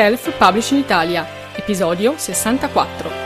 Self Publishing Italia, episodio 64.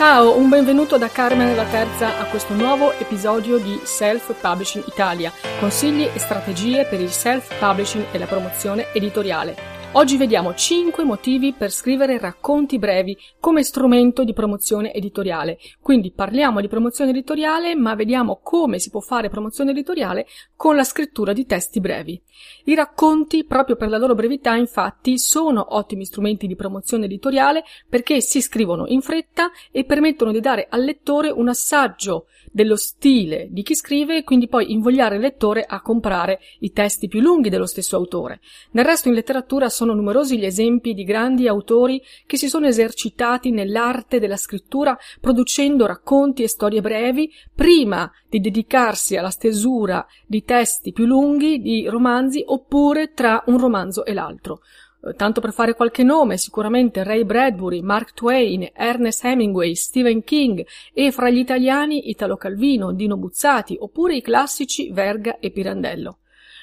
Ciao, un benvenuto da Carmen la Terza a questo nuovo episodio di Self Publishing Italia, consigli e strategie per il self publishing e la promozione editoriale. Oggi vediamo 5 motivi per scrivere racconti brevi come strumento di promozione editoriale. Quindi parliamo di promozione editoriale, ma vediamo come si può fare promozione editoriale con la scrittura di testi brevi. I racconti, proprio per la loro brevità, infatti, sono ottimi strumenti di promozione editoriale perché si scrivono in fretta e permettono di dare al lettore un assaggio dello stile di chi scrive e quindi poi invogliare il lettore a comprare i testi più lunghi dello stesso autore. Nel resto in letteratura sono numerosi gli esempi di grandi autori che si sono esercitati nell'arte della scrittura producendo racconti e storie brevi prima di dedicarsi alla stesura di testi più lunghi, di romanzi, oppure tra un romanzo e l'altro. Eh, tanto per fare qualche nome, sicuramente Ray Bradbury, Mark Twain, Ernest Hemingway, Stephen King e fra gli italiani Italo Calvino, Dino Buzzati oppure i classici Verga e Pirandello.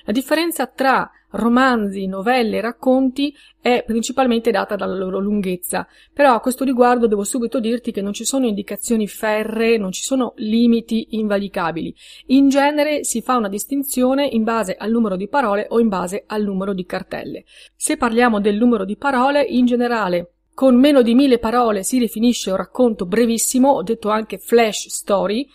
La differenza tra romanzi, novelle racconti è principalmente data dalla loro lunghezza, però a questo riguardo devo subito dirti che non ci sono indicazioni ferree, non ci sono limiti invalicabili. In genere si fa una distinzione in base al numero di parole o in base al numero di cartelle. Se parliamo del numero di parole, in generale con meno di mille parole si definisce un racconto brevissimo, detto anche flash story,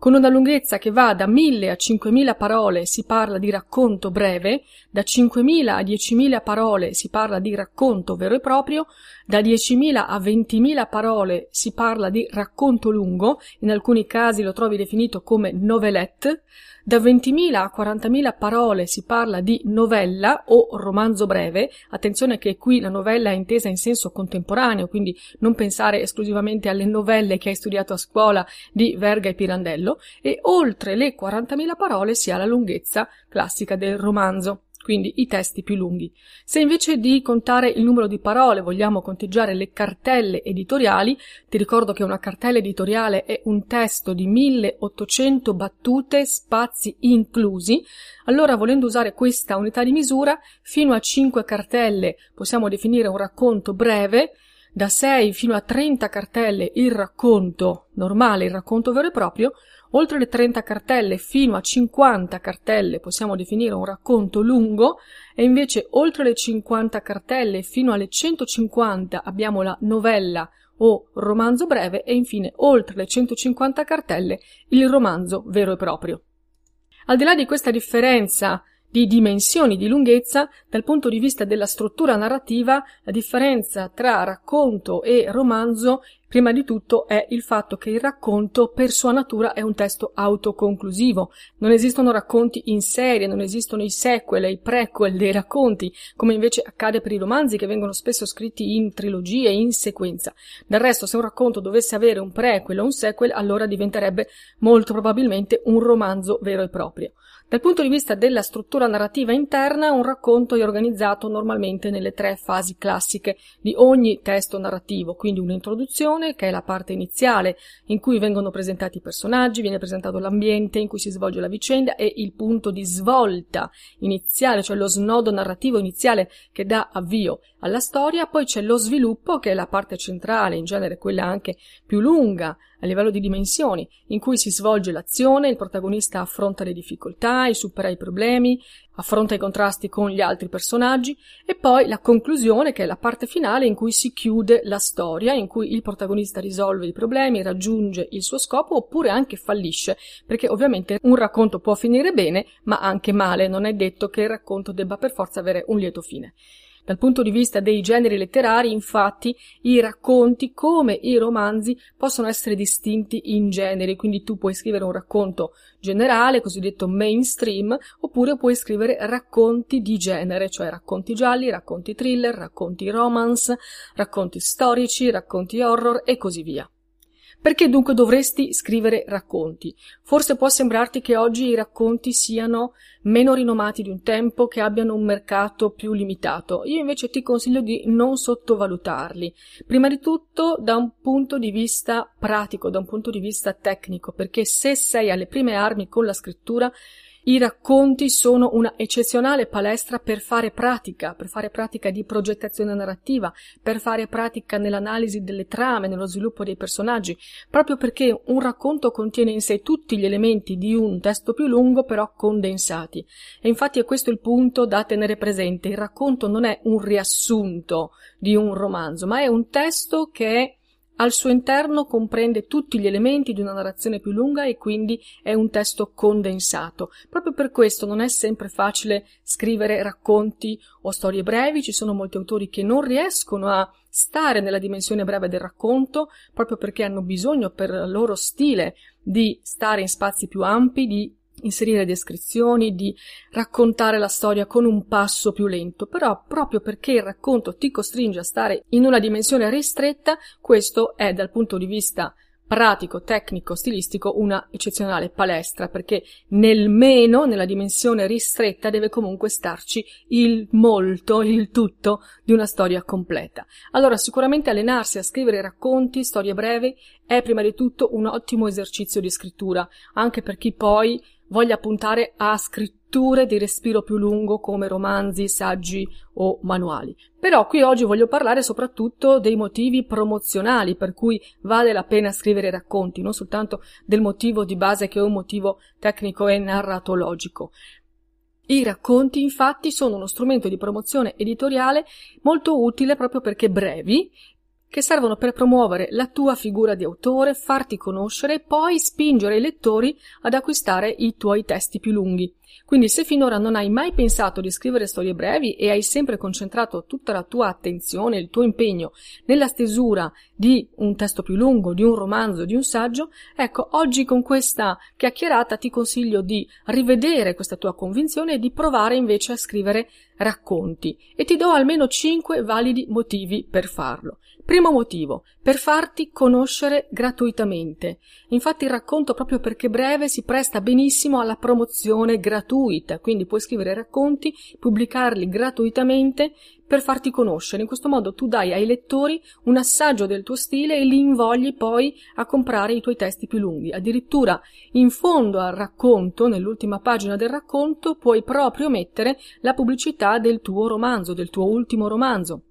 con una lunghezza che va da 1000 a 5000 parole si parla di racconto breve, da 5000 a 10000 parole si parla di racconto vero e proprio, da 10.000 a 20.000 parole si parla di racconto lungo, in alcuni casi lo trovi definito come novelette, da 20.000 a 40.000 parole si parla di novella o romanzo breve. Attenzione che qui la novella è intesa in senso contemporaneo, quindi non pensare esclusivamente alle novelle che hai studiato a scuola di Verga e Pirandello. E oltre le 40.000 parole si ha la lunghezza classica del romanzo quindi i testi più lunghi. Se invece di contare il numero di parole vogliamo conteggiare le cartelle editoriali, ti ricordo che una cartella editoriale è un testo di 1800 battute, spazi inclusi, allora volendo usare questa unità di misura, fino a 5 cartelle possiamo definire un racconto breve, da 6 fino a 30 cartelle il racconto normale, il racconto vero e proprio, oltre le 30 cartelle fino a 50 cartelle possiamo definire un racconto lungo e invece oltre le 50 cartelle fino alle 150 abbiamo la novella o romanzo breve e infine oltre le 150 cartelle il romanzo vero e proprio. Al di là di questa differenza di dimensioni di lunghezza, dal punto di vista della struttura narrativa, la differenza tra racconto e romanzo, prima di tutto, è il fatto che il racconto per sua natura è un testo autoconclusivo. Non esistono racconti in serie, non esistono i sequel e i prequel dei racconti, come invece accade per i romanzi che vengono spesso scritti in trilogie, in sequenza. Del resto, se un racconto dovesse avere un prequel o un sequel, allora diventerebbe molto probabilmente un romanzo vero e proprio. Dal punto di vista della struttura narrativa interna, un racconto è organizzato normalmente nelle tre fasi classiche di ogni testo narrativo, quindi un'introduzione, che è la parte iniziale in cui vengono presentati i personaggi, viene presentato l'ambiente in cui si svolge la vicenda e il punto di svolta iniziale, cioè lo snodo narrativo iniziale che dà avvio alla storia, poi c'è lo sviluppo, che è la parte centrale, in genere quella anche più lunga, a livello di dimensioni, in cui si svolge l'azione, il protagonista affronta le difficoltà, e supera i problemi, affronta i contrasti con gli altri personaggi e poi la conclusione che è la parte finale in cui si chiude la storia, in cui il protagonista risolve i problemi, raggiunge il suo scopo oppure anche fallisce, perché ovviamente un racconto può finire bene ma anche male, non è detto che il racconto debba per forza avere un lieto fine. Dal punto di vista dei generi letterari, infatti, i racconti, come i romanzi, possono essere distinti in generi, quindi tu puoi scrivere un racconto generale, cosiddetto mainstream, oppure puoi scrivere racconti di genere, cioè racconti gialli, racconti thriller, racconti romance, racconti storici, racconti horror e così via. Perché dunque dovresti scrivere racconti? Forse può sembrarti che oggi i racconti siano meno rinomati di un tempo, che abbiano un mercato più limitato. Io invece ti consiglio di non sottovalutarli. Prima di tutto da un punto di vista pratico, da un punto di vista tecnico, perché se sei alle prime armi con la scrittura, i racconti sono una eccezionale palestra per fare pratica, per fare pratica di progettazione narrativa, per fare pratica nell'analisi delle trame, nello sviluppo dei personaggi, proprio perché un racconto contiene in sé tutti gli elementi di un testo più lungo, però condensati. E infatti è questo il punto da tenere presente. Il racconto non è un riassunto di un romanzo, ma è un testo che è al suo interno comprende tutti gli elementi di una narrazione più lunga e quindi è un testo condensato. Proprio per questo non è sempre facile scrivere racconti o storie brevi, ci sono molti autori che non riescono a stare nella dimensione breve del racconto proprio perché hanno bisogno per il loro stile di stare in spazi più ampi, di inserire descrizioni, di raccontare la storia con un passo più lento, però proprio perché il racconto ti costringe a stare in una dimensione ristretta, questo è dal punto di vista pratico, tecnico, stilistico una eccezionale palestra, perché nel meno, nella dimensione ristretta, deve comunque starci il molto, il tutto di una storia completa. Allora, sicuramente allenarsi a scrivere racconti, storie brevi, è prima di tutto un ottimo esercizio di scrittura, anche per chi poi voglia puntare a scritture di respiro più lungo come romanzi, saggi o manuali. Però qui oggi voglio parlare soprattutto dei motivi promozionali per cui vale la pena scrivere racconti, non soltanto del motivo di base che è un motivo tecnico e narratologico. I racconti infatti sono uno strumento di promozione editoriale molto utile proprio perché brevi che servono per promuovere la tua figura di autore, farti conoscere e poi spingere i lettori ad acquistare i tuoi testi più lunghi. Quindi se finora non hai mai pensato di scrivere storie brevi e hai sempre concentrato tutta la tua attenzione, il tuo impegno nella stesura di un testo più lungo, di un romanzo, di un saggio, ecco, oggi con questa chiacchierata ti consiglio di rivedere questa tua convinzione e di provare invece a scrivere racconti e ti do almeno cinque validi motivi per farlo. Primo motivo, per farti conoscere gratuitamente. Infatti il racconto, proprio perché breve, si presta benissimo alla promozione gratuita, quindi puoi scrivere racconti, pubblicarli gratuitamente per farti conoscere. In questo modo tu dai ai lettori un assaggio del tuo stile e li invogli poi a comprare i tuoi testi più lunghi. Addirittura in fondo al racconto, nell'ultima pagina del racconto, puoi proprio mettere la pubblicità del tuo romanzo, del tuo ultimo romanzo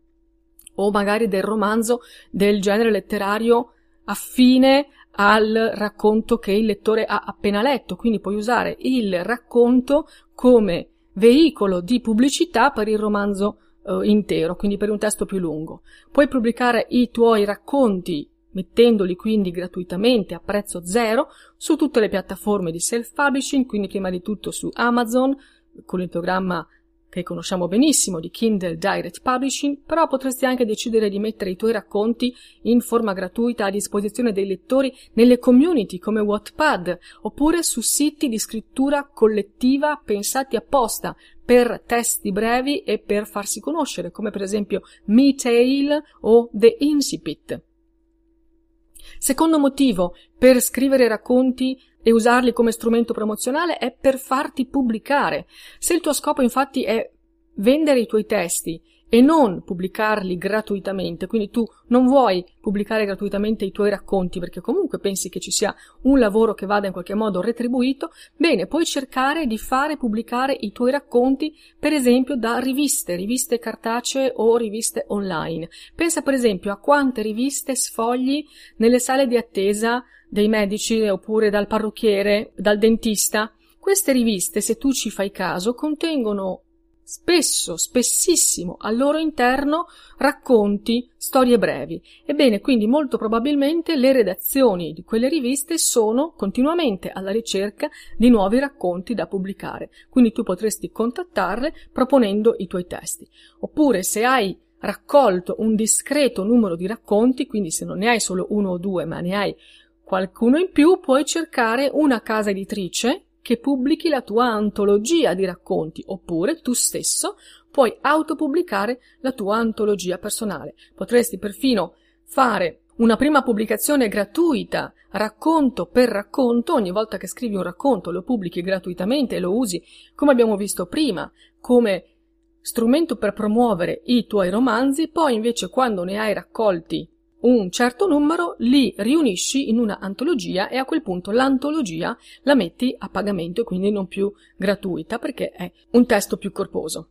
o magari del romanzo del genere letterario affine al racconto che il lettore ha appena letto, quindi puoi usare il racconto come veicolo di pubblicità per il romanzo eh, intero, quindi per un testo più lungo. Puoi pubblicare i tuoi racconti mettendoli quindi gratuitamente a prezzo zero su tutte le piattaforme di self-publishing, quindi prima di tutto su Amazon con il programma che conosciamo benissimo di Kindle Direct Publishing, però potresti anche decidere di mettere i tuoi racconti in forma gratuita a disposizione dei lettori nelle community come Wattpad oppure su siti di scrittura collettiva pensati apposta per testi brevi e per farsi conoscere, come per esempio Me Tale o The Incipit. Secondo motivo per scrivere racconti e usarli come strumento promozionale è per farti pubblicare. Se il tuo scopo infatti è vendere i tuoi testi e non pubblicarli gratuitamente, quindi tu non vuoi pubblicare gratuitamente i tuoi racconti perché comunque pensi che ci sia un lavoro che vada in qualche modo retribuito, bene, puoi cercare di fare pubblicare i tuoi racconti, per esempio, da riviste, riviste cartacee o riviste online. Pensa per esempio a quante riviste sfogli nelle sale di attesa dei medici oppure dal parrucchiere, dal dentista. Queste riviste, se tu ci fai caso, contengono spesso, spessissimo al loro interno racconti, storie brevi. Ebbene, quindi molto probabilmente le redazioni di quelle riviste sono continuamente alla ricerca di nuovi racconti da pubblicare. Quindi tu potresti contattarle proponendo i tuoi testi. Oppure se hai raccolto un discreto numero di racconti, quindi se non ne hai solo uno o due, ma ne hai qualcuno in più, puoi cercare una casa editrice che pubblichi la tua antologia di racconti, oppure tu stesso puoi autopubblicare la tua antologia personale. Potresti perfino fare una prima pubblicazione gratuita, racconto per racconto, ogni volta che scrivi un racconto lo pubblichi gratuitamente e lo usi, come abbiamo visto prima, come strumento per promuovere i tuoi romanzi, poi invece quando ne hai raccolti un certo numero, li riunisci in una antologia e a quel punto l'antologia la metti a pagamento e quindi non più gratuita perché è un testo più corposo.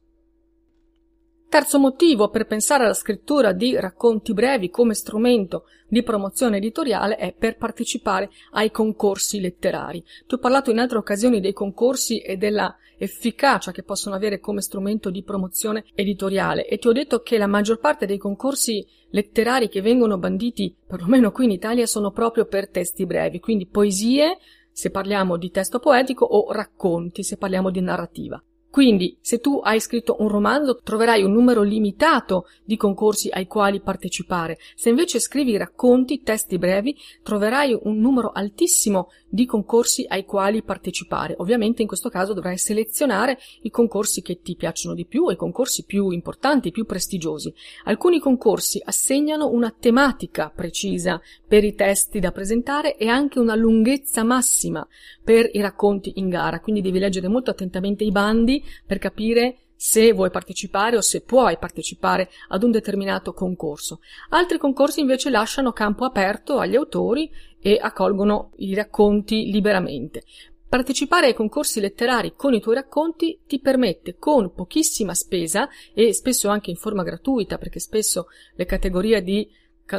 Terzo motivo per pensare alla scrittura di racconti brevi come strumento di promozione editoriale è per partecipare ai concorsi letterari. Ti ho parlato in altre occasioni dei concorsi e della efficacia che possono avere come strumento di promozione editoriale e ti ho detto che la maggior parte dei concorsi letterari che vengono banditi, perlomeno qui in Italia, sono proprio per testi brevi, quindi poesie se parliamo di testo poetico o racconti se parliamo di narrativa. Quindi, se tu hai scritto un romanzo, troverai un numero limitato di concorsi ai quali partecipare. Se invece scrivi racconti, testi brevi, troverai un numero altissimo di concorsi ai quali partecipare. Ovviamente in questo caso dovrai selezionare i concorsi che ti piacciono di più i concorsi più importanti, più prestigiosi. Alcuni concorsi assegnano una tematica precisa per i testi da presentare e anche una lunghezza massima per i racconti in gara, quindi devi leggere molto attentamente i bandi per capire se vuoi partecipare o se puoi partecipare ad un determinato concorso. Altri concorsi invece lasciano campo aperto agli autori e accolgono i racconti liberamente. Partecipare ai concorsi letterari con i tuoi racconti ti permette con pochissima spesa e spesso anche in forma gratuita perché spesso le categorie di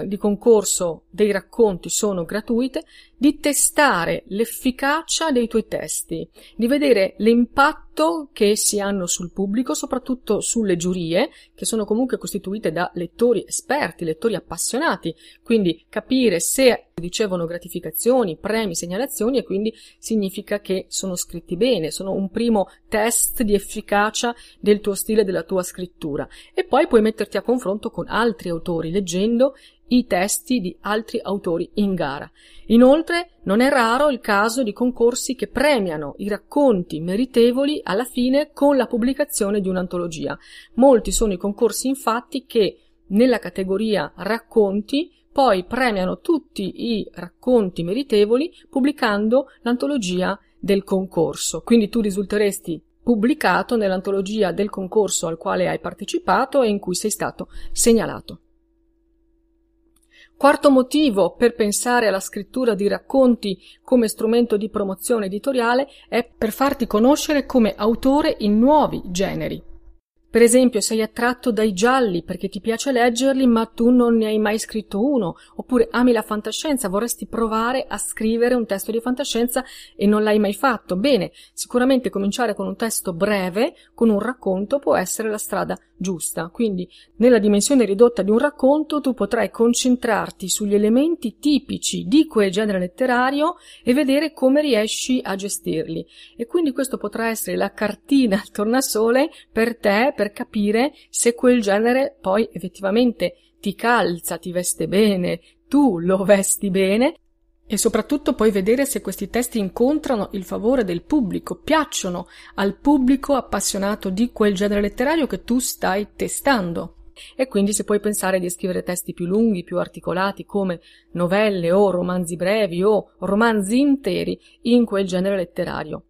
di concorso dei racconti sono gratuite, di testare l'efficacia dei tuoi testi, di vedere l'impatto che essi hanno sul pubblico, soprattutto sulle giurie, che sono comunque costituite da lettori esperti, lettori appassionati, quindi capire se ricevono gratificazioni, premi, segnalazioni e quindi significa che sono scritti bene, sono un primo test di efficacia del tuo stile, della tua scrittura. E poi puoi metterti a confronto con altri autori leggendo i testi di altri autori in gara. Inoltre, non è raro il caso di concorsi che premiano i racconti meritevoli alla fine con la pubblicazione di un'antologia. Molti sono i concorsi infatti che nella categoria racconti poi premiano tutti i racconti meritevoli pubblicando l'antologia del concorso. Quindi tu risulteresti pubblicato nell'antologia del concorso al quale hai partecipato e in cui sei stato segnalato. Quarto motivo per pensare alla scrittura di racconti come strumento di promozione editoriale è per farti conoscere come autore in nuovi generi. Per esempio, sei attratto dai gialli perché ti piace leggerli, ma tu non ne hai mai scritto uno, oppure ami la fantascienza, vorresti provare a scrivere un testo di fantascienza e non l'hai mai fatto. Bene, sicuramente cominciare con un testo breve, con un racconto, può essere la strada giusta. Quindi, nella dimensione ridotta di un racconto, tu potrai concentrarti sugli elementi tipici di quel genere letterario e vedere come riesci a gestirli. E quindi questo potrà essere la cartina al tornasole per te per capire se quel genere poi effettivamente ti calza, ti veste bene, tu lo vesti bene e soprattutto poi vedere se questi testi incontrano il favore del pubblico, piacciono al pubblico appassionato di quel genere letterario che tu stai testando. E quindi se puoi pensare di scrivere testi più lunghi, più articolati, come novelle o romanzi brevi o romanzi interi in quel genere letterario.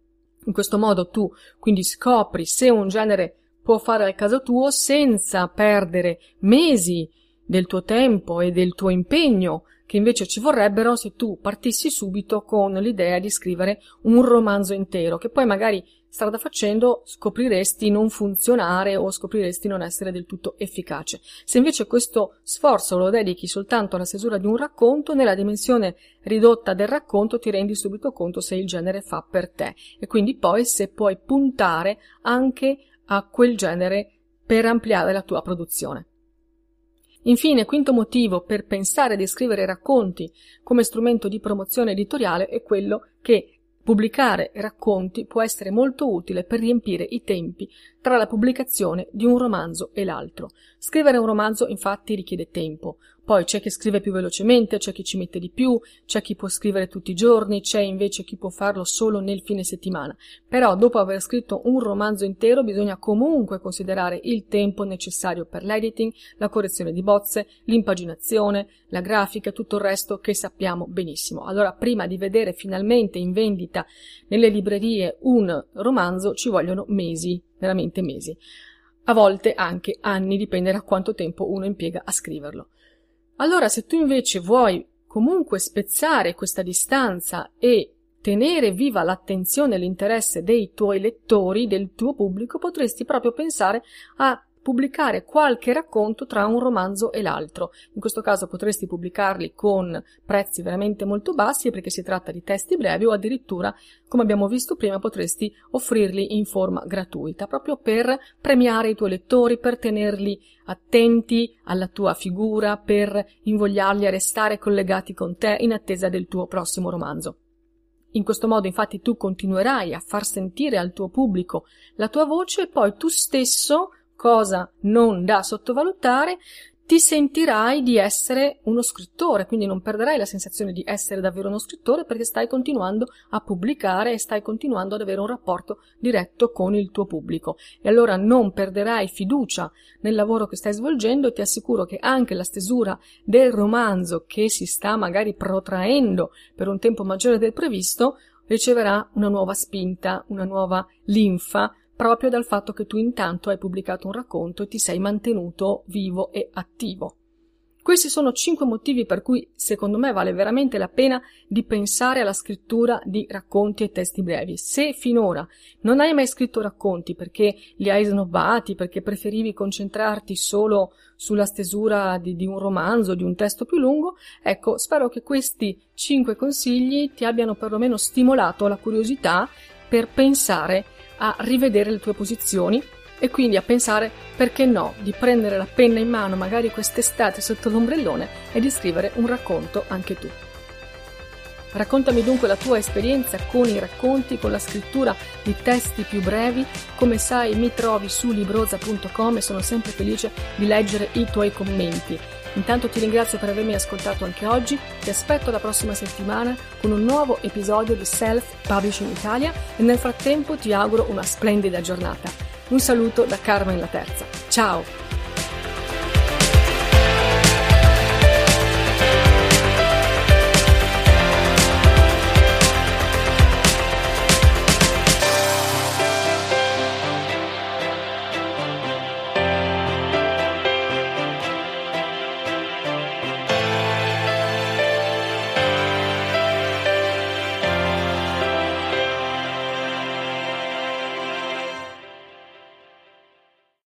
In questo modo tu quindi scopri se un genere può fare al caso tuo senza perdere mesi del tuo tempo e del tuo impegno che invece ci vorrebbero se tu partissi subito con l'idea di scrivere un romanzo intero, che poi magari strada facendo scopriresti non funzionare o scopriresti non essere del tutto efficace. Se invece questo sforzo lo dedichi soltanto alla stesura di un racconto, nella dimensione ridotta del racconto ti rendi subito conto se il genere fa per te e quindi poi se puoi puntare anche a quel genere per ampliare la tua produzione. Infine, quinto motivo per pensare di scrivere racconti come strumento di promozione editoriale è quello che Pubblicare racconti può essere molto utile per riempire i tempi tra la pubblicazione di un romanzo e l'altro. Scrivere un romanzo infatti richiede tempo, poi c'è chi scrive più velocemente, c'è chi ci mette di più, c'è chi può scrivere tutti i giorni, c'è invece chi può farlo solo nel fine settimana. Però dopo aver scritto un romanzo intero bisogna comunque considerare il tempo necessario per l'editing, la correzione di bozze, l'impaginazione, la grafica, tutto il resto che sappiamo benissimo. Allora prima di vedere finalmente in vendita nelle librerie un romanzo ci vogliono mesi, veramente mesi. A volte anche anni, dipende da quanto tempo uno impiega a scriverlo. Allora, se tu invece vuoi comunque spezzare questa distanza e tenere viva l'attenzione e l'interesse dei tuoi lettori, del tuo pubblico, potresti proprio pensare a pubblicare qualche racconto tra un romanzo e l'altro. In questo caso potresti pubblicarli con prezzi veramente molto bassi perché si tratta di testi brevi o addirittura, come abbiamo visto prima, potresti offrirli in forma gratuita, proprio per premiare i tuoi lettori, per tenerli attenti alla tua figura, per invogliarli a restare collegati con te in attesa del tuo prossimo romanzo. In questo modo infatti tu continuerai a far sentire al tuo pubblico la tua voce e poi tu stesso cosa non da sottovalutare, ti sentirai di essere uno scrittore, quindi non perderai la sensazione di essere davvero uno scrittore perché stai continuando a pubblicare e stai continuando ad avere un rapporto diretto con il tuo pubblico. E allora non perderai fiducia nel lavoro che stai svolgendo e ti assicuro che anche la stesura del romanzo che si sta magari protraendo per un tempo maggiore del previsto riceverà una nuova spinta, una nuova linfa proprio dal fatto che tu intanto hai pubblicato un racconto e ti sei mantenuto vivo e attivo. Questi sono cinque motivi per cui secondo me vale veramente la pena di pensare alla scrittura di racconti e testi brevi. Se finora non hai mai scritto racconti perché li hai snobbati, perché preferivi concentrarti solo sulla stesura di, di un romanzo, di un testo più lungo, ecco, spero che questi cinque consigli ti abbiano perlomeno stimolato la curiosità per pensare a rivedere le tue posizioni e quindi a pensare perché no di prendere la penna in mano magari quest'estate sotto l'ombrellone e di scrivere un racconto anche tu. Raccontami dunque la tua esperienza con i racconti, con la scrittura di testi più brevi. Come sai mi trovi su libroza.com e sono sempre felice di leggere i tuoi commenti. Intanto ti ringrazio per avermi ascoltato anche oggi, ti aspetto la prossima settimana con un nuovo episodio di Self Publishing Italia e nel frattempo ti auguro una splendida giornata. Un saluto da Carmen la Terza. Ciao!